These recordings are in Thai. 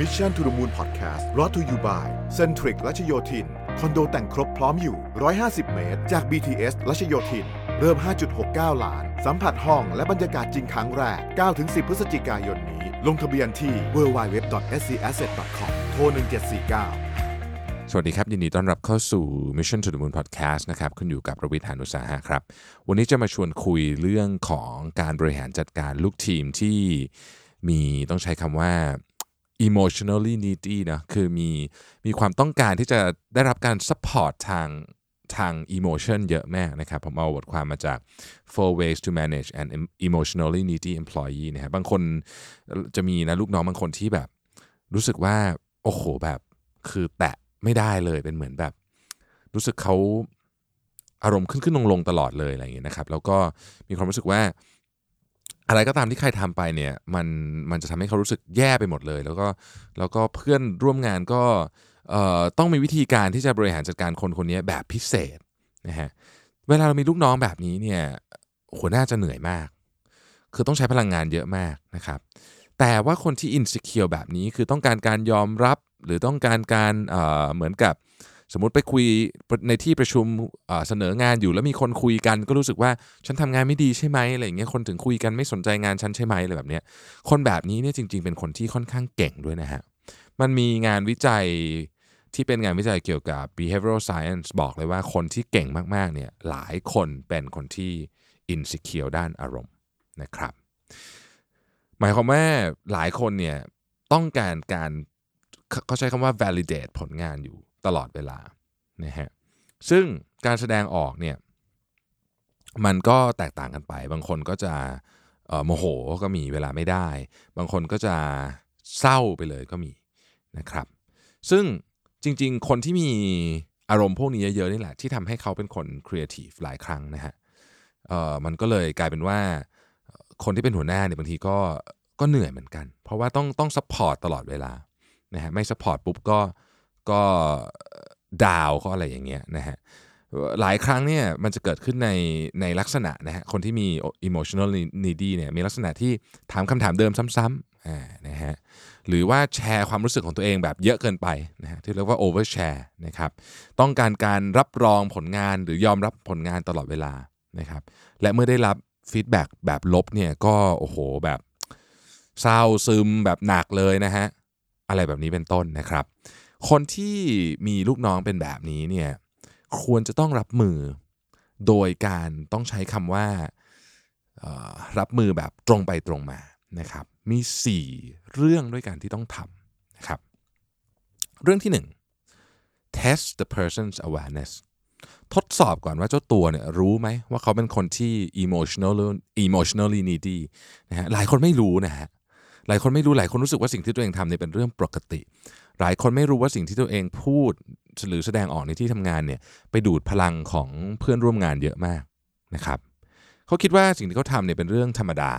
Mission to the Moon Podcast รอ t to you by Centric รัชโยธิน คอนโดแต่งครบพร้อมอยู่ 150 เมตร จาก BTS รัชโยธิน เริ่ม 5.69 ล้าน สัมผัสห้องและบรรยากาศจริงครั้งแรก 9-10 พฤศจิกายนนี้ ลงทะเบียนที่ www.scasset.com โทร 1749สวัสดีครับ ยินดีต้อนรับเข้าสู่ Mission to the Moon Podcast นะครับคุณอยู่กับประวิทยานุสาหะครับ วันนี้จะมาชวนคุยเรื่องของการบริหารจัดการลูกทีมที่มีต้องใช้คำว่า emotionally needy นะคือมีมีความต้องการที่จะได้รับการ support ทางทาง emotion เยอะแมากนะครับ ผมเอาบทความมาจาก four ways to manage an emotionally needy employee นะครับบางคนจะมีนะลูกน้องบางคนที่แบบ รู้สึกว่า โอ้โหแบบคือแตะไม่ได้เลยเป็นเหมือนแบบ รู้สึกเขาอารมณ์ขึ้นขึ้นลงลงตลอดเลยอะไรอย่างเงี้ยนะครับ แล้วก็มีความรู้สึกว่า อะไรก็ตามที่ใครทำไปเนี่ยมันมันจะทำให้เขารู้สึกแย่ไปหมดเลย แล้วก็แล้วก็เพื่อนร่วมงานก็เอ่อต้องมีวิธีการที่จะบริหารจัดการคนคนนี้แบบพิเศษนะฮะเวลาเรามีลูกน้องแบบนี้เนี่ยหัวหน้าจะเหนื่อยมาก คือต้องใช้พลังงานเยอะมากนะครับ แต่ว่าคนที่อินสิเคียวแบบนี้คือต้องการการยอมรับหรือต้องการการเอ่อเหมือนกับ สมมติไปคุยในที่ประชุมเสนองานอยู่แล้วมีคนคุยกัน ก็รู้สึกว่าฉันทำงานไม่ดีใช่ไหมอะไรอย่างเงี้ยคนถึงคุยกันไม่สนใจงานฉันใช่ไหมอะไรแบบเนี้ยคนแบบนี้เนี่ยจริง ๆ เป็นคนที่ค่อนข้างเก่งด้วยนะฮะมันมีงานวิจัยที่เป็นงานวิจัยเกี่ยวกับ behavioral science บอกเลยว่าคนที่เก่งมากๆเนี่ยหลายคนเป็นคนที่ insecure ด้านอารมณ์นะครับ หมายความว่าหลายคนเนี่ยต้องการการเขาใช้คำว่า validate ผลงานอยู่ ตลอดเวลานะฮะซึ่งการแสดงออกเนี่ยมันก็แตกต่างกันไป บางคนก็จะโมโหก็มีเวลาไม่ได้ บางคนก็จะเศร้าไปเลยก็มีนะครับ ซึ่งจริง ๆ คนที่มีอารมณ์พวกนี้เยอะๆนี่แหละ ที่ทำให้เขาเป็นคนครีเอทีฟหลายครั้งนะฮะมันก็เลยกลายเป็นว่าคนที่เป็นหัวหน้าเนี่ยบางทีก็ก็เหนื่อยเหมือนกัน เพราะว่าต้องต้อง support ตลอดเวลานะฮะไม่ support ปุ๊บก็ ก็ down ก็อะไรอย่างเงี้ยนะฮะหลายครั้งเนี่ยมันจะเกิดขึ้นในในลักษณะนะฮะคนที่มี emotional needy เนี่ยมีลักษณะที่ถามคำถามเดิมซ้ำๆนะฮะหรือว่าแชร์ความรู้สึกของตัวเองแบบเยอะเกินไปนะฮะที่เรียกว่า overshare นะครับต้องการการรับรองผลงานหรือยอมรับผลงานตลอดเวลานะครับและเมื่อได้รับฟีดแบ็กแบบลบเนี่ยก็โอ้โหแบบเศร้าซึมแบบหนักเลยนะฮะอะไรแบบนี้เป็นต้นนะครับ คนที่มีลูกน้องเป็นแบบนี้เนี่ยควรจะต้องรับมือโดยการต้องใช้คำว่ารับมือแบบตรงไปตรงมานะครับ มี 4 เรื่องด้วยกันที่ต้องทำนะครับ เรื่องที่ 1 test the person's awareness ทดสอบก่อนว่าเจ้าตัวเนี่ยรู้ไหมว่าเขาเป็นคนที่ emotional emotionally needy นะฮะหลายคนไม่รู้นะฮะ หลายคนไม่รู้หลายคนรู้สึกว่าสิ่งที่ตัวเองทำเนี่ยเป็นเรื่องปกติ หลายคนไม่รู้ว่าสิ่งที่ตัวเองพูดหรือแสดงออกในที่ทำงานเนี่ยไปดูดพลังของเพื่อนร่วมงานเยอะมากนะครับเขาคิดว่าสิ่งที่เขาทำเนี่ยเป็นเรื่องธรรมดา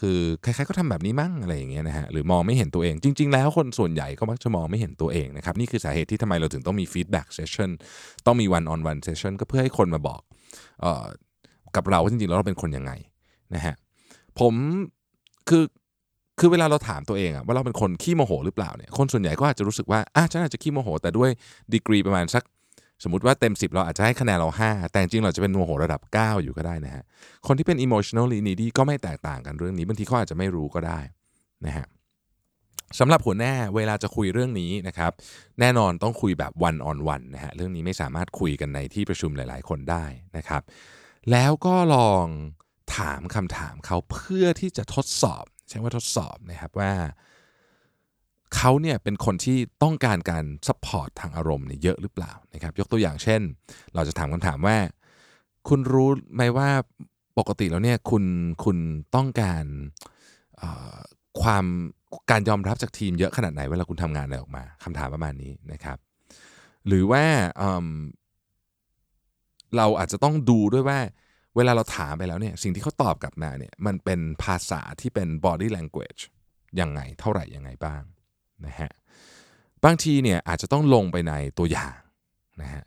คือใครๆก็ทำแบบนี้มั่งอะไรอย่างเงี้ยนะฮะหรือมองไม่เห็นตัวเอง จริง ๆ แล้วคนส่วนใหญ่ก็มักจะมองไม่เห็นตัวเองนะครับนี่คือสาเหตุที่ทำไมเราถึงต้องมี feedback sessionต้องมี one on one session ก็เพื่อให้คนมาบอกออกับเราว่าจริงๆแล้วเราเป็นคนยังไงนะฮะผมคือ คือเวลาเราถามตัวเองอะว่าเราเป็นคนขี้โมโหหรือเปล่าเนี่ยคนส่วนใหญ่ก็อาจจะรู้สึกว่าอะฉันอาจจะขี้โมโห แต่ด้วยดีกรีประมาณสักสมมติว่าเต็ม 10 เราอาจจะให้คะแนนเรา 5 แต่จริงเราจะเป็นโมโหระดับ 9 อยู่ก็ได้นะฮะคนที่เป็น emotionally needy ก็ไม่แตกต่างกันเรื่องนี้บางทีเขาอาจจะไม่รู้ก็ได้นะฮะสำหรับหัวหน้าเวลาจะคุยเรื่องนี้นะครับ แน่นอนต้องคุยแบบ one on one นะฮะเรื่องนี้ไม่สามารถคุยกันในที่ประชุมหลาย ๆ คนได้นะครับ แล้วก็ลองถามคำถามเขาเพื่อที่จะทดสอบ ใช้ว่าทดสอบนะครับว่าเขาเนี่ยเป็นคนที่ต้องการการ support ทางอารมณ์เนี่ยเยอะหรือเปล่านะครับ ยกตัวอย่างเช่น เราจะถามคำถามว่า คุณรู้ไหมว่าปกติแล้วเนี่ยคุณคุณต้องการความการยอมรับจากทีมเยอะขนาดไหนเวลาคุณทำงานอะไรออกมาคำถามประมาณนี้นะครับ หรือว่าเราอาจจะต้องดูด้วยว่า เวลาเราถามไปแล้วเนี่ยสิ่งที่เขาตอบกลับมาเนี่ยมันเป็นภาษาที่เป็น body language ยังไงเท่าไหร่ยังไงบ้างนะฮะบางทีเนี่ยอาจจะต้องลงไปในตัวอย่างนะฮะ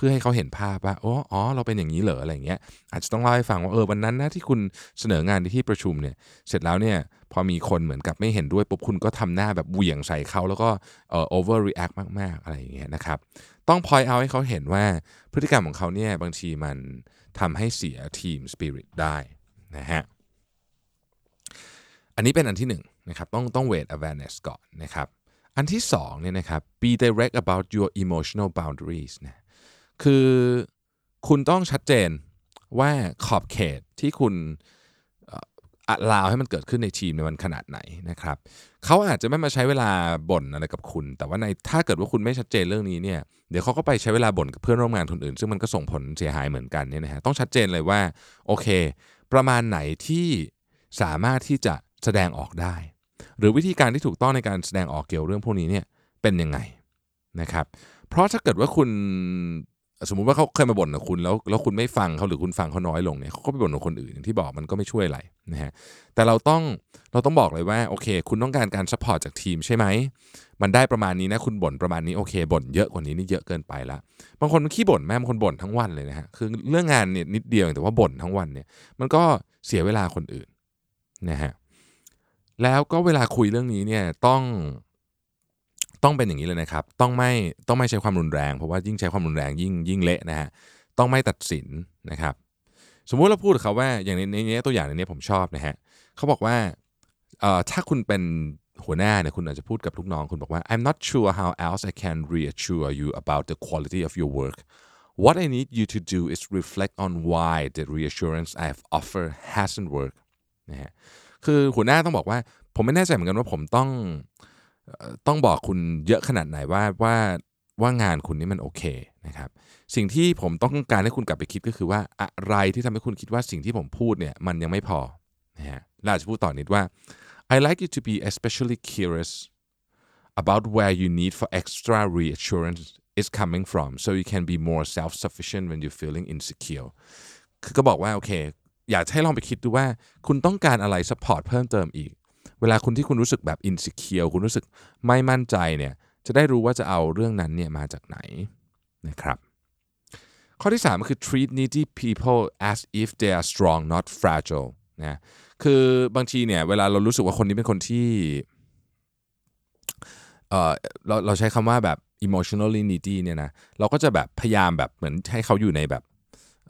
พพื่อให้เขาเห็นภาพว่าอ๋อออเราเป็นอย่างนี้เหรออะไรเงี้ยอาจจะต้องเล่าให้ฟังว่าเออวันนั้นนะที่คุณเสนองานในที่ประชุมเนี่ยเสร็จแล้วเนี่ยพอมีคนเหมือนกับไม่เห็นด้วยปุ๊บคุณก็ทำหน้าแบบเหวี่ยงใส่เขาแล้วก็เอ่อ overreact มาก ๆ อะไรอย่างเงี้ยนะครับต้อง point out ให้เขาเห็นว่าพฤติกรรมของเขาเนี่ยบางทีมันทำให้เสียทีมสปิริตได้นะฮะอันนี้เป็นอันที่หนึ่งนะครับต้องต้อง weight awareness ก่อนนะครับอันที่สองเนี่ยนะครับ be direct about your emotional boundaries นะ คือคุณต้องชัดเจนว่าขอบเขตที่คุณอลาวให้มันเกิดขึ้นในทีมในมันขนาดไหนนะครับเขาอาจจะไม่มาใช้เวลาบ่นอะไรกับคุณ แต่ว่าในถ้าเกิดว่าคุณไม่ชัดเจนเรื่องนี้เนี่ยเดี๋ยวเขาก็ไปใช้เวลาบ่นกับเพื่อนร่วมงานคนอื่น ซึ่งมันก็ส่งผลเสียหายเหมือนกันเนี่ยนะฮะต้องชัดเจนเลยว่าโอเค ประมาณไหนที่สามารถที่จะแสดงออกได้ หรือวิธีการที่ถูกต้องในการแสดงออกเกี่ยวเรื่องพวกนี้เนี่ยเป็นยังไงนะครับเพราะถ้าเกิดว่าคุณ สมมุติว่าเขาเคยมาบ่นกับคุณแล้วแล้วคุณไม่ฟังเขาหรือคุณฟังเขาน้อยลงเนี่ยเขาก็ไปบ่นกับคนอื่นอย่างที่บอกมันก็ไม่ช่วยอะไรนะฮะแต่เราต้องเราต้องบอกเลยว่าโอเค คุณต้องการการ support จากทีมใช่ไหมมันได้ประมาณนี้นะคุณบ่นประมาณนี้โอเคบ่นเยอะกว่านี้นี่เยอะเกินไปละบางคนขี้บ่นแหมบางคนบ่นทั้งวันเลยนะฮะคือเรื่องงานเนี่ยนิดเดียวแต่ว่าบ่นทั้งวันเนี่ย มันก็เสียเวลาคนอื่นนะฮะแล้วก็เวลาคุยเรื่องนี้เนี่ยต้อง ต้องเป็นอย่างนี้เลยนะครับ ต้องไม่ต้องไม่ใช้ความรุนแรง เพราะว่ายิ่งใช้ความรุนแรงยิ่งยิ่งเละนะฮะ ต้องไม่ตัดสินนะครับ สมมุติเราพูดกับเขาว่าอย่างในนี้ตัวอย่างในนี้ผมชอบนะฮะเขาบอกว่าเอ่อถ้าคุณเป็นหัวหน้าเนี่ยคุณอาจจะพูดกับลูกน้องคุณบอกว่า I'm not sure how else I can reassure you about the quality of your work what I need you to do is reflect on why the reassurance I've offered hasn't worked นะฮะคือหัวหน้าต้องบอกว่า ผมไม่แน่ใจเหมือนกันว่าผมต้อง ต้องบอกคุณเยอะขนาดไหนว่าว่าว่างานคุณนี่มันโอเคนะครับ สิ่งที่ผมต้องการให้คุณกลับไปคิดก็คือว่าอะไรที่ทำให้คุณคิดว่าสิ่งที่ผมพูดเนี่ยมันยังไม่พอนะฮะเราจะพูดต่อนิดว่า I like you to be especially curious about where you need for extra reassurance is coming from so you can be more self-sufficient when you're feeling insecure คือก็บอกว่าโอเค อยากให้ลองไปคิดดูว่า คุณต้องการอะไร support เพิ่มเติมอีก เวลาคุณที่คุณรู้สึกแบบอินสิเคียวคุณรู้สึกไม่มั่นใจเนี่ยจะได้รู้ว่าจะเอาเรื่องนั้นเนี่ยมาจากไหนนะครับข้อที่ 3 คือ treat needy people as if they are strong not fragile นะคือบางทีเนี่ยเวลาเรารู้สึกว่าคนนี้เป็นคนที่เออเราเราใช้คำว่าแบบ emotionally needy เนี่ยนะเราก็จะแบบพยายามแบบเหมือนให้เขาอยู่ในแบบ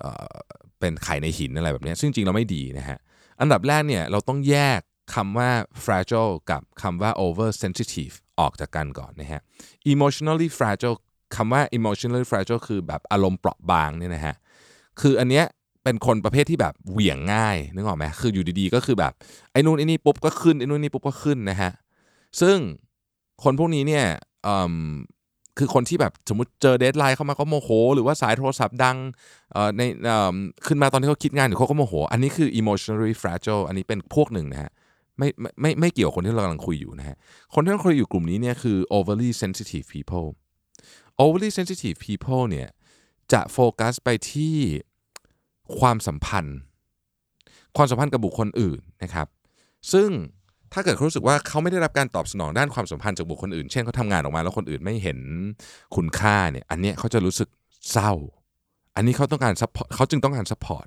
เออเป็นไข่ในหินอะไรแบบนี้ซึ่งจริงเราไม่ดีนะฮะอันดับแรกเนี่ยเราต้องแยก คำว่า fragile กับคำว่า over sensitive ออกจากกันก่อนนะฮะ emotionally fragile คำว่า emotionally fragile คือแบบอารมณ์เปราะบางเนี่ยนะฮะ คืออันเนี้ยเป็นคนประเภทที่แบบเหวี่ยงง่ายนึกออกไหมคืออยู่ดีๆ ก็คือแบบไอ้นู่นไอ้นี่ปุ๊บก็ขึ้นไอ้นู่นนี่ปุ๊บก็ขึ้นนะฮะ ซึ่งคนพวกนี้เนี่ยคือคนที่แบบสมมติเจอ deadline เข้ามาก็โมโห หรือว่าสายโทรศัพท์ดังในขึ้นมาตอนที่เขาคิดงานหรือเขาก็โมโห อันนี้คือ emotionally fragile อันนี้เป็นพวกหนึ่งนะฮะ ไม่ไม่ไม่เกี่ยวคนที่เรากำลังคุยอยู่นะฮะคนที่เราคุยอยู่กลุ่มนี้เนี่ยคือ overly sensitive people overly sensitive people เนี่ยจะโฟกัสไปที่ความสัมพันธ์ ความสัมพันธ์กับบุคคลอื่นนะครับ ซึ่งถ้าเกิดเขารู้สึกว่าเขาไม่ได้รับการตอบสนองด้านความสัมพันธ์จากบุคคลอื่น เช่นเขาทำงานออกมาแล้วคนอื่นไม่เห็นคุณค่าเนี่ย อันนี้เขาจะรู้สึกเศร้า อันนี้เขาต้องการ support เขาจึงต้องการ support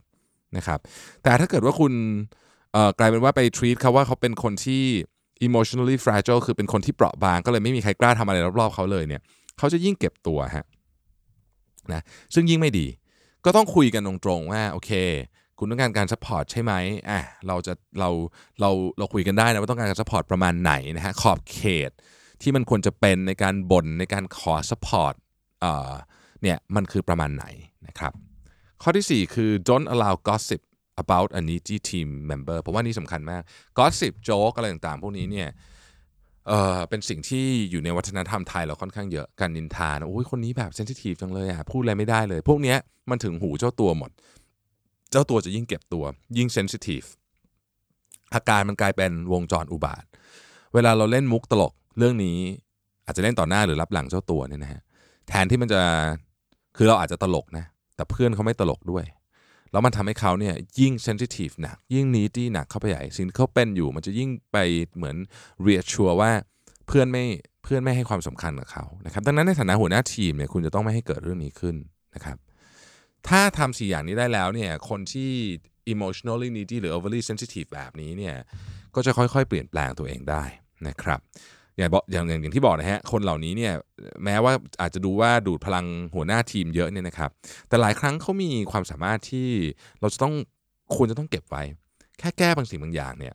นะครับ แต่ถ้าเกิดว่าคุณ กลายเป็นว่าไป treat เขาว่าเขาเป็นคนที่ emotionally fragile คือเป็นคนที่เปราะบาง ก็เลยไม่มีใครกล้าทำอะไรรอบๆเขาเลยเนี่ยเขาจะยิ่งเก็บตัวฮะนะซึ่งยิ่งไม่ดี ก็ต้องคุยกันตรงๆว่าโอเค คุณต้องการการ support ใช่ไหมอะเราจะเราเราเราคุยกันได้นะว่าต้องการการ support ประมาณไหนนะฮะขอบเขตที่มันควรจะเป็นในการบ่นในการขอ support เอ่อเนี่ยมันคือประมาณไหนนะครับข้อที่ 4 คือ don't allow gossip about a needy team member ผมว่านี่สำคัญมาก gossip joke อะไรต่างๆ พวกนี้เนี่ยเออเป็นสิ่งที่อยู่ในวัฒนธรรมไทยเราค่อนข้างเยอะการนินทานะโอ้ยคนนี้แบบเซนซิทีฟจังเลยอะพูดอะไรไม่ได้เลย พวกนี้มันถึงหูเจ้าตัวหมด เจ้าตัวจะยิ่งเก็บตัว ยิ่งเซนซิทีฟอาการมันกลายเป็นวงจรอุบาท เวลาเราเล่นมุกตลกเรื่องนี้ อาจจะเล่นต่อหน้าหรือรับหลังเจ้าตัวเนี่ยนะฮะแทนที่มันจะคือเราอาจจะตลกนะแต่เพื่อนเขาไม่ตลกด้วย แล้วมันทำให้เขาเนี่ยยิ่งเซนซิทีฟหนัก ยิ่งนีดี้หนักเข้าไปใหญ่สิ่งที่เขาเป็นอยู่ มันจะยิ่งไปเหมือนเรียชัวว่าเพื่อนไม่เพื่อนไม่ให้ความสำคัญกับเขานะครับดังนั้นในฐานะหัวหน้าทีมเนี่ยคุณจะต้องไม่ให้เกิดเรื่องนี้ขึ้นนะครับถ้าทำสี่อย่างนี้ได้แล้วเนี่ยคนที่ emotionally needy หรือ overly sensitive แบบนี้เนี่ยก็จะค่อยๆ เปลี่ยนแปลงตัวเองได้นะครับ อย่างบอกอย่างอย่างที่บอกนะฮะคนเหล่านี้เนี่ยแม้ว่าอาจจะดูว่าดูดพลังหัวหน้าทีมเยอะเนี่ยนะครับ แต่หลายครั้งเขามีความสามารถที่เราจะต้องควรจะต้องเก็บไว้ แค่แก้บางสิ่งบางอย่างเนี่ย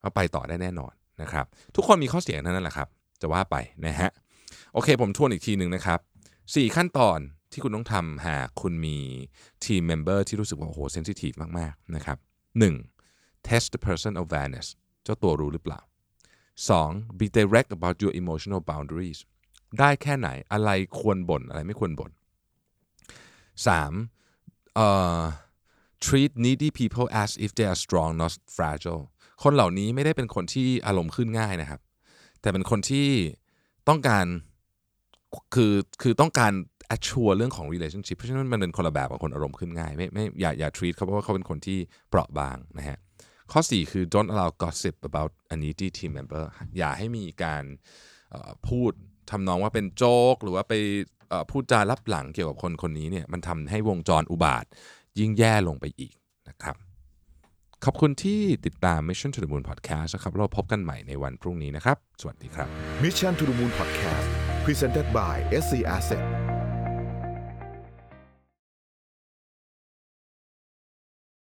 เอาไปต่อได้แน่นอนนะครับ ทุกคนมีข้อเสียนั่นแหละครับ จะว่าไปนะฮะโอเคผมทวนอีกทีหนึ่งนะครับ 4 ขั้นตอนที่คุณต้องทำหากคุณมี team member ที่รู้สึกว่าโอ้โห sensitive มาก ๆ นะครับ 1. test the person awareness เจ้าตัวรู้หรือเปล่า 2. be direct about your emotional boundaries ได้แค่ไหนอะไรควรบน่นอะไรไม่ควรบน่น 3. เอ่อ treat needy people as if they are strong not fragile คนเหล่านี้ไม่ได้เป็นคนที่อารมณ์ขึ้นง่ายนะครับ แต่เป็นคนที่ต้องการคือคือต้องการ assure เรื่องของ relationship เพราะฉะนั้นมันเป็นคนละแบบกับคนอารมณ์ขึ้นง่าย ไม่ไม่อย่าอย่า treat เขาเพราะว่าเขาเป็นคนที่เปราะบางนะฮะ ข้อ 4 คือ don't allow gossip about a needy team member อย่าให้มีการพูดทำนองว่าเป็นโจ๊ก หรือว่าไปพูดจารับหลังเกี่ยวกับคนคนนี้เนี่ยมันทำให้วงจรอุบาท ยิ่งแย่ลงไปอีกนะครับ ขอบคุณที่ติดตาม Mission to the Moon Podcast นะครับ เราพบกันใหม่ในวันพรุ่งนี้นะครับ สวัสดีครับ Mission to the Moon Podcast Presented by SC Asset